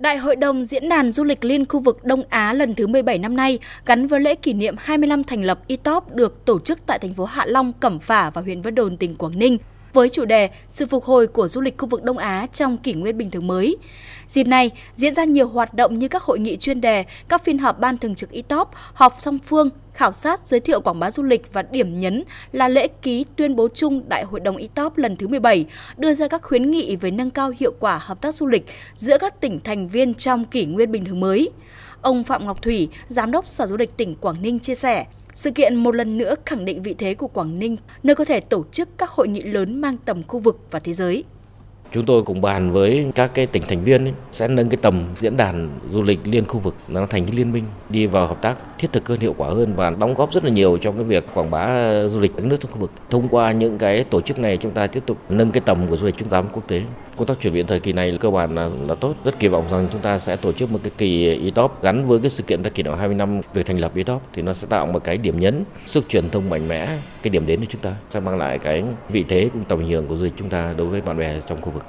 Đại hội đồng Diễn đàn Du lịch Liên khu vực Đông Á lần thứ 17 năm nay gắn với lễ kỷ niệm 20 năm thành lập ITOP được tổ chức tại thành phố Hạ Long, Cẩm Phả và huyện Vân Đồn, tỉnh Quảng Ninh với chủ đề Sự phục hồi của du lịch khu vực Đông Á trong kỷ nguyên bình thường mới. Dịp này diễn ra nhiều hoạt động như các hội nghị chuyên đề, các phiên họp ban thường trực ITOP, họp song phương, khảo sát giới thiệu quảng bá du lịch và điểm nhấn là lễ ký tuyên bố chung Đại hội đồng ITOP lần thứ 17, đưa ra các khuyến nghị về nâng cao hiệu quả hợp tác du lịch giữa các tỉnh thành viên trong kỷ nguyên bình thường mới. Ông Phạm Ngọc Thủy, Giám đốc Sở Du lịch tỉnh Quảng Ninh chia sẻ, sự kiện một lần nữa khẳng định vị thế của Quảng Ninh, nơi có thể tổ chức các hội nghị lớn mang tầm khu vực và thế giới. Chúng tôi cũng bàn với các cái tỉnh thành viên ấy, sẽ nâng cái tầm diễn đàn du lịch liên khu vực nó thành cái liên minh đi vào hợp tác thiết thực hơn hiệu quả hơn và đóng góp rất là nhiều trong cái việc quảng bá du lịch các nước trong khu vực. Thông qua những cái tổ chức này chúng ta tiếp tục nâng cái tầm của du lịch chúng ta quốc tế. Công tác chuyển biến thời kỳ này cơ bản là, là tốt. Rất kỳ vọng rằng chúng ta sẽ tổ chức một cái kỳ ETOP gắn với cái sự kiện ta kỷ niệm 20 năm việc thành lập ETOP thì nó sẽ tạo một cái điểm nhấn, sức truyền thông mạnh mẽ cái điểm đến cho chúng ta sẽ mang lại cái vị thế cũng tầm ảnh hưởng của du lịch chúng ta đối với bạn bè trong khu vực.